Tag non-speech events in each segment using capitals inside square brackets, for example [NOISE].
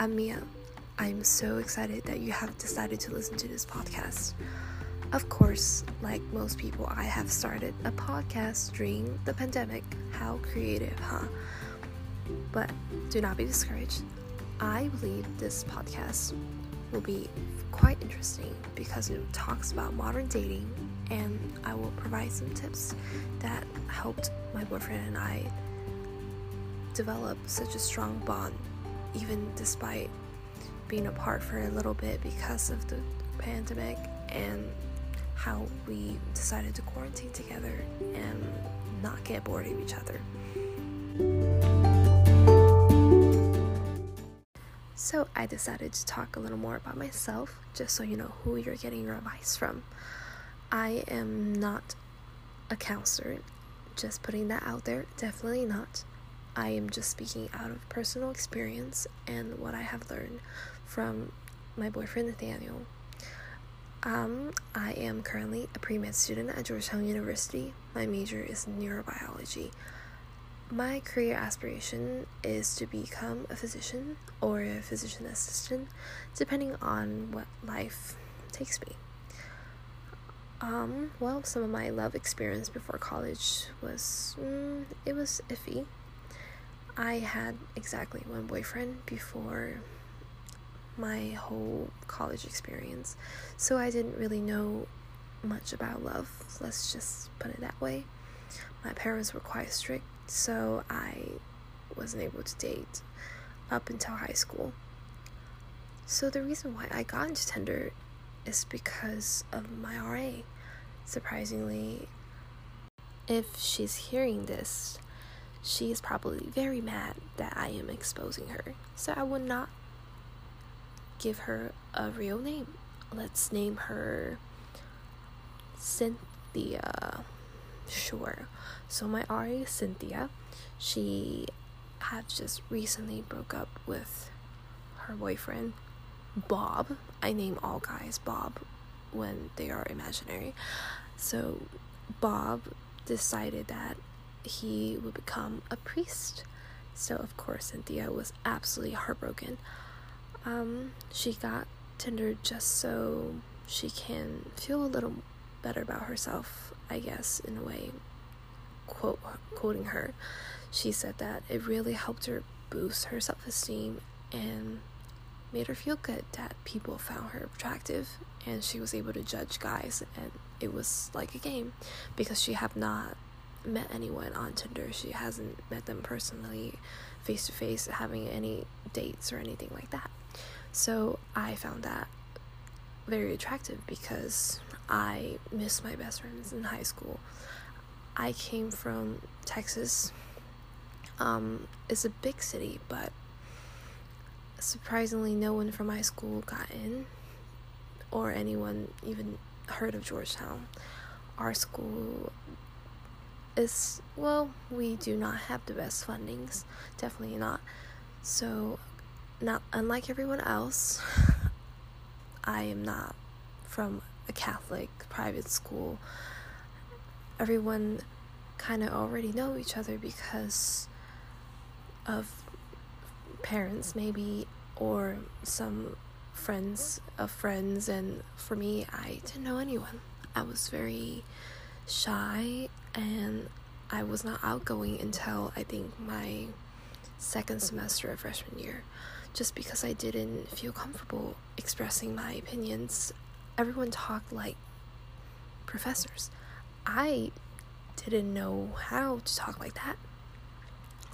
I'm Mia. I'm so excited that you have decided to listen to this podcast. Of course, like most people, I have started a podcast during the pandemic. How creative, huh? But do not be discouraged. I believe this podcast will be quite interesting because it talks about modern dating and I will provide some tips that helped my boyfriend and I develop such a strong bond even despite being apart for a little bit because of the pandemic and how we decided to quarantine together and not get bored of each other. So, I decided to talk a little more about myself just so you know who you're getting your advice from. I am not a counselor, just putting that out there, definitely not. I am just speaking out of personal experience and what I have learned from my boyfriend Nathaniel. Um, I am currently a pre med student at Georgetown University. My major is neurobiology. My career aspiration is to become a physician or a physician assistant, depending on what life takes me. Um, well, some of my love experience before college was, mm, it was iffy. I had exactly one boyfriend before my whole college experience, so I didn't really know much about love. Let's just put it that way. My parents were quite strict, so I wasn't able to date up until high school. So the reason why I got into Tinder is because of my RA. Surprisingly, if she's hearing this, she is probably very mad that I am exposing her. So I would not give her a real name. Let's name her Cynthia. Sure. So my RA Cynthia. She had just recently broke up with her boyfriend Bob. I name all guys Bob when they are imaginary. So Bob decided that he would become a priest. So, of course, Cynthia was absolutely heartbroken. Um, she got Tinder just so she can feel a little better about herself, I guess, in a way. Quote, quoting her, she said that it really helped her boost her self esteem and made her feel good that people found her attractive and she was able to judge guys and it was like a game because she had not met anyone on Tinder. She hasn't met them personally, face to face, having any dates or anything like that. So I found that very attractive because I miss my best friends in high school. I came from Texas. Um, it's a big city, but surprisingly, no one from my school got in, or anyone even heard of Georgetown. Our school is well, we do not have the best fundings, definitely not. So, not unlike everyone else, [LAUGHS] I am not from a Catholic private school. Everyone kind of already know each other because of parents, maybe, or some friends of friends. And for me, I didn't know anyone. I was very shy and I was not outgoing until I think my second semester of freshman year just because I didn't feel comfortable expressing my opinions. Everyone talked like professors. I didn't know how to talk like that.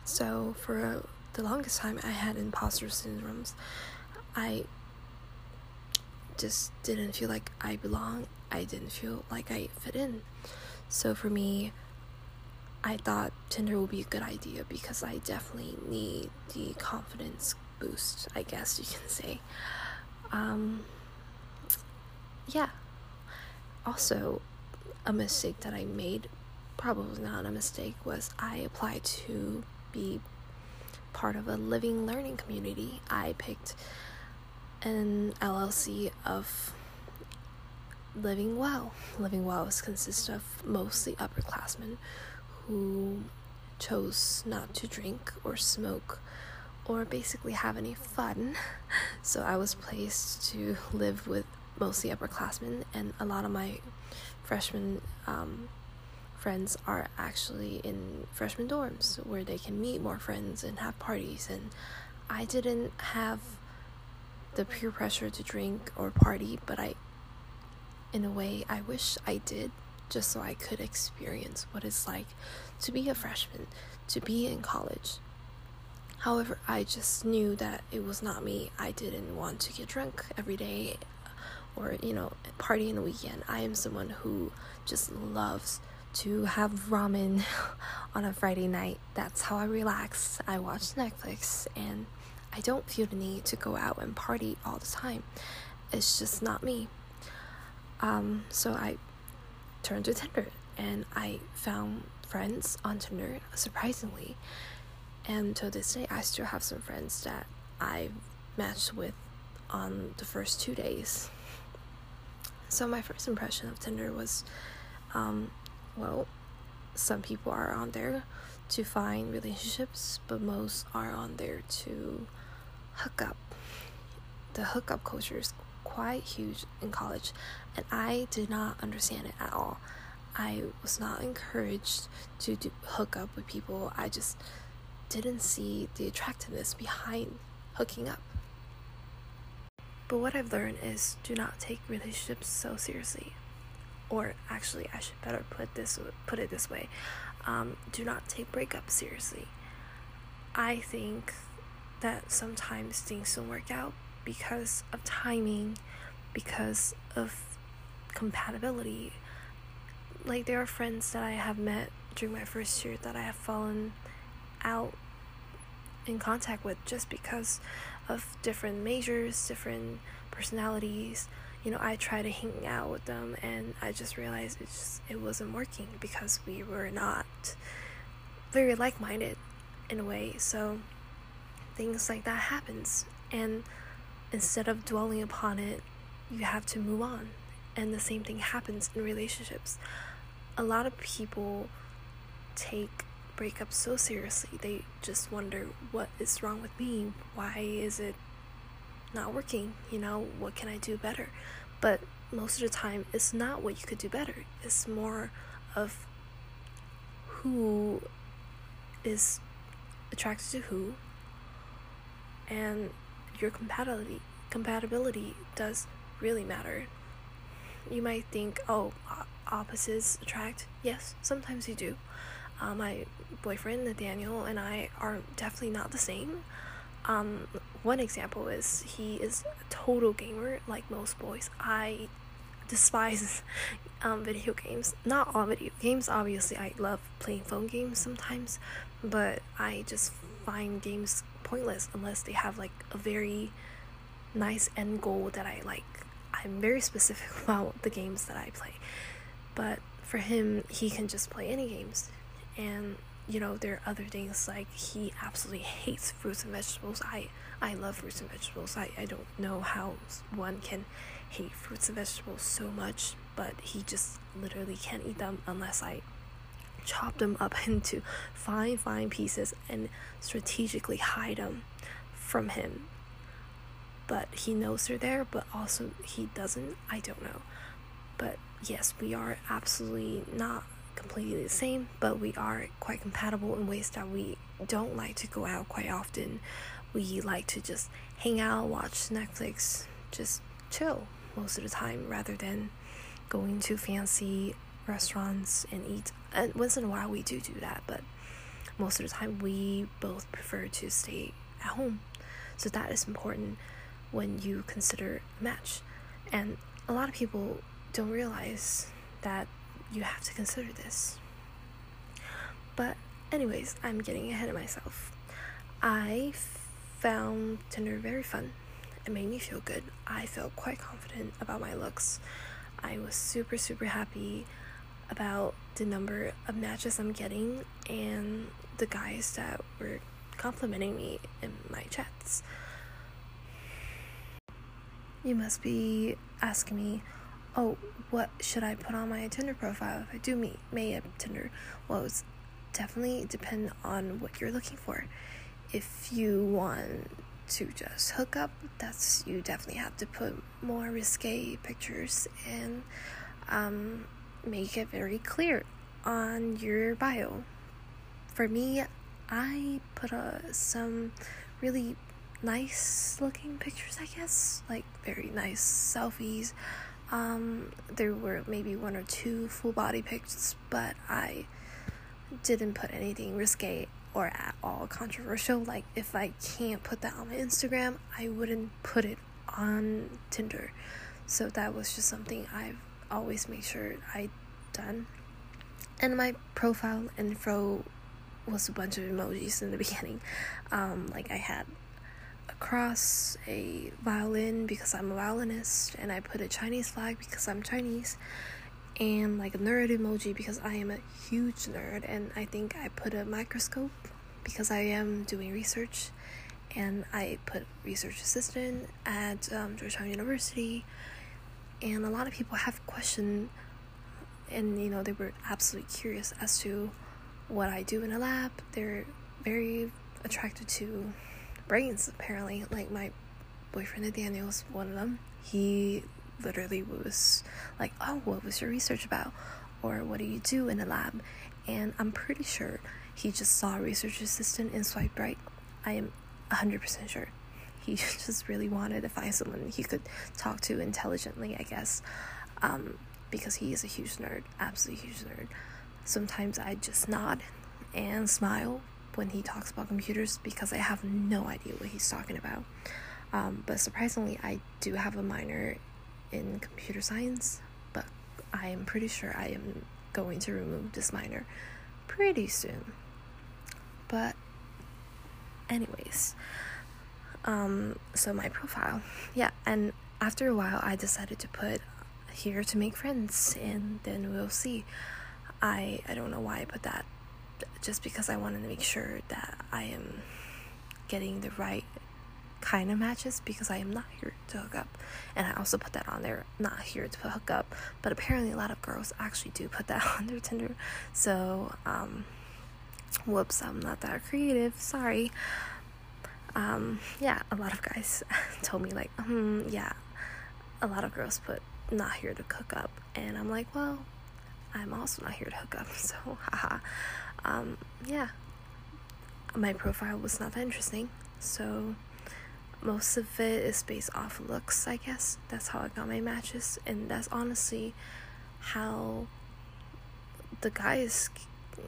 So, for the longest time, I had imposter syndromes. I just didn't feel like I belong. I didn't feel like I fit in. So, for me, I thought Tinder would be a good idea because I definitely need the confidence boost, I guess you can say. Um, yeah. Also, a mistake that I made, probably not a mistake, was I applied to be part of a living learning community. I picked an LLC of Living Well. Living Well consist of mostly upperclassmen who chose not to drink or smoke or basically have any fun. [LAUGHS] So I was placed to live with mostly upperclassmen, and a lot of my freshman um, friends are actually in freshman dorms where they can meet more friends and have parties. And I didn't have the peer pressure to drink or party, but I, in a way, I wish I did just so I could experience what it's like to be a freshman, to be in college. However, I just knew that it was not me. I didn't want to get drunk every day or, you know, party in the weekend. I am someone who just loves to have ramen [LAUGHS] on a Friday night. That's how I relax. I watch Netflix and I don't feel the need to go out and party all the time. It's just not me. Um, so I turned to Tinder and I found friends on Tinder, surprisingly. And to this day, I still have some friends that I matched with on the first two days. So, my first impression of Tinder was um, well, some people are on there to find relationships, but most are on there to hook up. The hookup culture is quite huge in college, and I did not understand it at all. I was not encouraged to do, hook up with people. I just didn't see the attractiveness behind hooking up. But what I've learned is do not take relationships so seriously. Or actually, I should better put this put it this way: um, do not take breakups seriously. I think that sometimes things don't work out because of timing, because of compatibility. Like there are friends that I have met during my first year that I have fallen out in contact with just because of different majors, different personalities. You know, I try to hang out with them and I just realized it just it wasn't working because we were not very like-minded in a way. So things like that happens and instead of dwelling upon it, you have to move on. And the same thing happens in relationships. A lot of people take breakups so seriously. They just wonder what is wrong with me? Why is it not working? You know, what can I do better? But most of the time, it's not what you could do better. It's more of who is attracted to who and your compatibility compatibility does really matter. You might think, oh, opposites attract. Yes, sometimes you do. Uh, my boyfriend Nathaniel and I are definitely not the same. Um, one example is he is a total gamer, like most boys. I despise [LAUGHS] um, video games. Not all video games, obviously. I love playing phone games sometimes, but I just find games pointless unless they have like a very nice end goal that I like. I'm very specific [LAUGHS] about the games that I play, but for him, he can just play any games. And you know there are other things like he absolutely hates fruits and vegetables. I i love fruits and vegetables. I i don't know how one can hate fruits and vegetables so much but he just literally can't eat them unless i chop them up [LAUGHS] into fine fine pieces and strategically hide them from him. But he knows they're there but also he doesn't. I don't know. But yes we are absolutely not completely the same, but we are quite compatible in ways that we don't like to go out quite often. We like to just hang out, watch Netflix, just chill most of the time rather than going to fancy restaurants and eat. And once in a while, we do do that, but most of the time, we both prefer to stay at home. So that is important when you consider a match. And a lot of people don't realize that you have to consider this. But, anyways, I'm getting ahead of myself. I found Tinder very fun. It made me feel good. I felt quite confident about my looks. I was super, super happy about the number of matches I'm getting and the guys that were complimenting me in my chats. You must be asking me, oh, what should I put on my Tinder profile if I do meet May at Tinder? Well, it's definitely depend on what you're looking for. if you want to just hook up, that's you definitely have to put more risque pictures and um, make it very clear on your bio. For me, I put uh, some really nice looking pictures, I guess, like very nice selfies. Um, there were maybe one or two full body pics, but I didn't put anything risque or at all controversial. Like, if I can't put that on my Instagram, I wouldn't put it on Tinder. So, that was just something I've always make sure I done. And my profile info was a bunch of emojis in the [LAUGHS] beginning. Um, like, I had a cross, a violin because I'm a violinist, and I put a Chinese flag because I'm Chinese and like a nerd emoji because I am a huge nerd and I think I put a microscope because I am doing research and I put research assistant at um, Georgetown University and a lot of people have questioned and you know they were absolutely curious as to what I do in a lab they're very attracted to brains apparently like my boyfriend Nathaniel was one of them he literally was like, oh, what was your research about? Or what do you do in the lab? And I'm pretty sure he just saw a research assistant and swiped right. I am 100% sure. He [LAUGHS] just really wanted to find someone he could talk to intelligently, I guess. Um, because he is a huge nerd, absolutely huge nerd. Sometimes I just nod and smile when he talks about computers because I have no idea what he's talking about. Um, but surprisingly, I do have a minor in computer science, but I am pretty sure I am going to remove this minor pretty soon. But, anyways, um, so my profile, yeah, and after a while, I decided to put here to make friends, and then we'll see. I I don't know why I put that, just because I wanted to make sure that I am getting the right kind of matches because I am not here to hook up. And I also put that on there, not here to hook up. But apparently, a lot of girls actually do put that [LAUGHS] on their Tinder. So, um, whoops, I'm not that creative. Sorry. Um, yeah, a lot of guys [LAUGHS] told me, like, hmm, yeah, a lot of girls put not here to cook up. And I'm like, well, I'm also not here to hook up. [LAUGHS] So, haha. Um, yeah. My profile was not that interesting. So, most of it is based off looks, I guess. That's how I got my matches, and that's honestly how the guys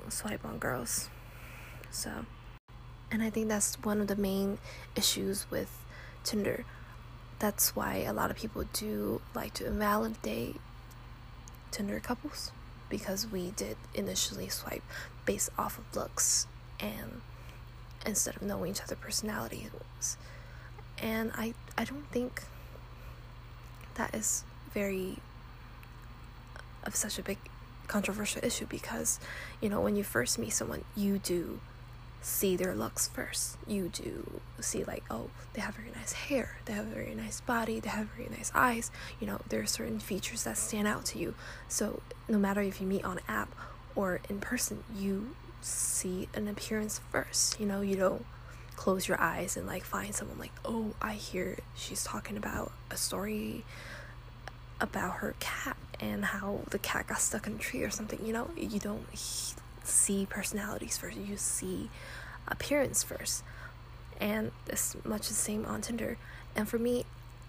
swipe on girls. So, and I think that's one of the main issues with Tinder. That's why a lot of people do like to invalidate Tinder couples because we did initially swipe based off of looks and instead of knowing each other personalities and I I don't think that is very of such a big controversial issue because you know when you first meet someone you do see their looks first. You do see like oh they have very nice hair they have a very nice body they have very nice eyes. You know there are certain features that stand out to you. So no matter if you meet on app or in person you see an appearance first. You know you don't close your eyes and like find someone like, oh, I hear she's talking about a story about her cat and how the cat got stuck in a tree or something. You know, you don't see personalities first, you see appearance first. And it's much the same on Tinder. And for me,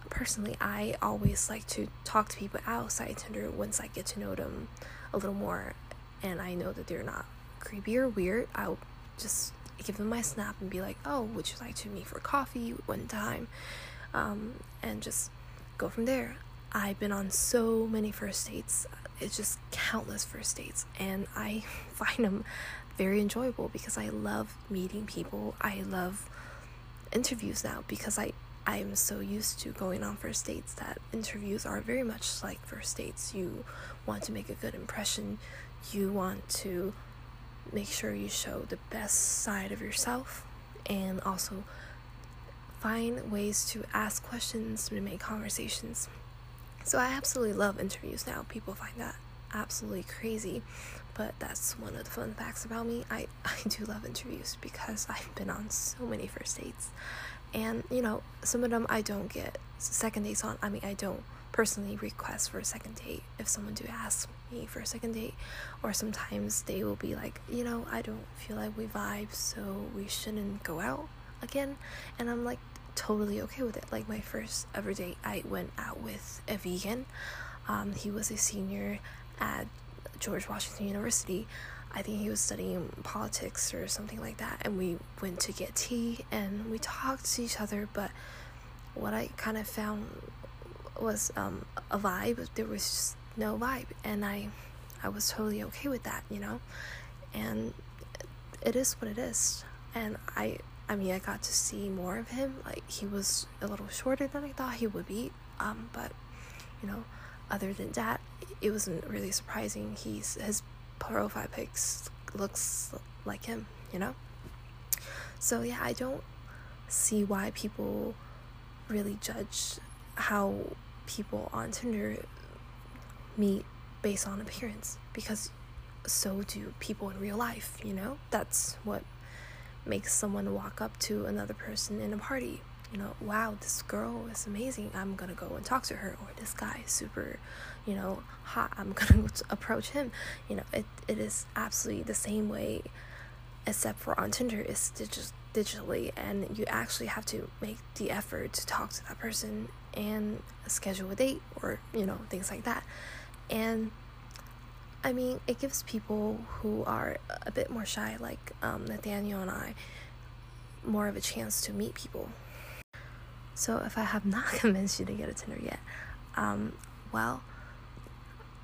personally, I always like to talk to people outside Tinder once I get to know them a little more and I know that they're not creepy or weird. I'll just give them my snap and be like, oh, would you like to meet for coffee one time? Um, and just go from there. I've been on so many first dates. It's just countless first dates, and I [LAUGHS] find them very enjoyable because I love meeting people. I love interviews now because I I'm so used to going on first dates that interviews are very much like first dates. You want to make a good impression. You want to make sure you show the best side of yourself and also find ways to ask questions to make conversations. So I absolutely love interviews now. People find that absolutely crazy. but that's one of the fun facts about me. I, [LAUGHS] I do love interviews because I've been on so many first dates. And, you know, some of them I don't get second dates on. I mean, I don't personally request for a second date if someone do ask me for a second date or sometimes they will be like you know i don't feel like we vibe so we shouldn't go out again and i'm like totally okay with it like my first ever date i went out with a vegan um, he was a senior at george washington university i think he was studying politics or something like that and we went to get tea and we talked to each other but what i kind of found was um, a vibe. There was just no vibe, and I, I was totally okay with that, you know, and it is what it is. And I, I mean, I got to see more of him. Like he was a little shorter than I thought he would be, um, but you know, other than that, it wasn't really surprising. He's his profile pics looks like him, you know. So yeah, I don't see why people really judge how people on Tinder meet based on appearance because so do people in real life, you know? That's what makes someone walk up to another person in a party. You know, wow, this girl is amazing. I'm gonna go and talk to her. Or this guy is super, you know, hot. I'm [LAUGHS] gonna approach him. You know, it, it is absolutely the same way, except for on Tinder, it's just digitally, and you actually have to make the effort to talk to that person and schedule a date or you know things like that and i mean it gives people who are a bit more shy like um, nathaniel and i more of a chance to meet people. So if i have not [LAUGHS] convinced you to get a tinder yet um, well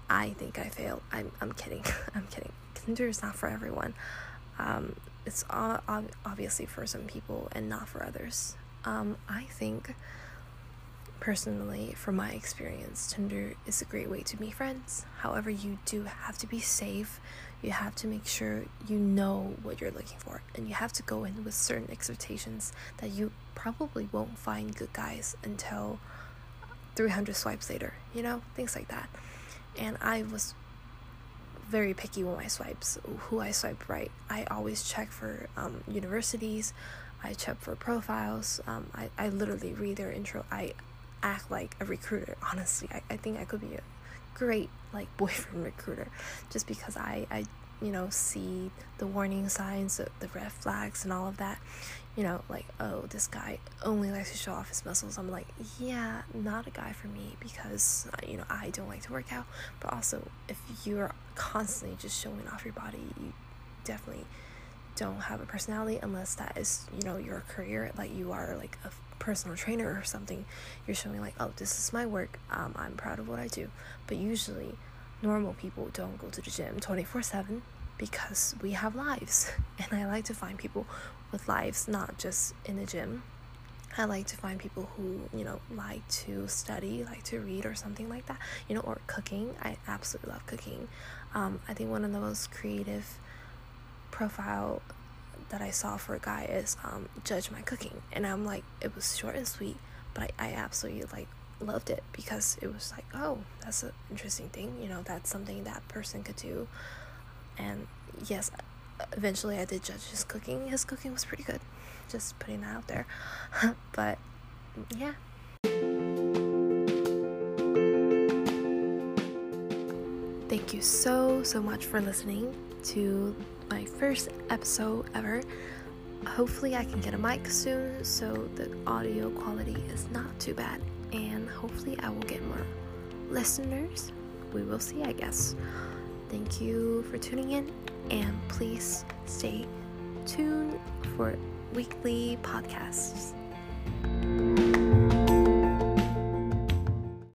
i think i failed. I'm, I'm kidding. [LAUGHS] I'm kidding. Tinder is not for everyone. Um, it's obviously for some people and not for others. Um, i think Personally, from my experience, Tinder is a great way to meet friends. However, you do have to be safe. You have to make sure you know what you're looking for, and you have to go in with certain expectations that you probably won't find good guys until 300 swipes later, you know, things like that. And I was very picky with my swipes, who I swipe right. I always check for um, universities, I check for profiles. Um, I, I literally read their intro. I act like a recruiter. Honestly, I, I think I could be a great like [LAUGHS] boyfriend recruiter just because I, I you know see the warning signs the, the red flags and all of that. You know like oh this guy only likes to show off his muscles. I'm like yeah not a guy for me because you know i don't like to work out. But also if you're constantly just showing off your body you definitely don't have a personality unless that is you know your career like you are like a personal trainer or something you're showing like oh this is my work um, i'm proud of what i do but usually normal people don't go to the gym 24 7 because we have lives [LAUGHS] and i like to find people with lives not just in the gym I like to find people who, you know, like to study, like to read, or something like that, you know, or cooking. I absolutely love cooking. Um, I think one of the most creative profile that I saw for a guy is um, judge my cooking, and I'm like, it was short and sweet, but I, I absolutely like loved it because it was like, oh, that's an interesting thing, you know, that's something that person could do, and yes, eventually I did judge his cooking. His cooking was pretty good, just putting that out there, [LAUGHS] but yeah. Thank you so, so much for listening to my first episode ever. Hopefully, I can get a mic soon so the audio quality is not too bad, and hopefully, I will get more listeners. We will see, I guess. Thank you for tuning in, and please stay tuned for weekly podcasts.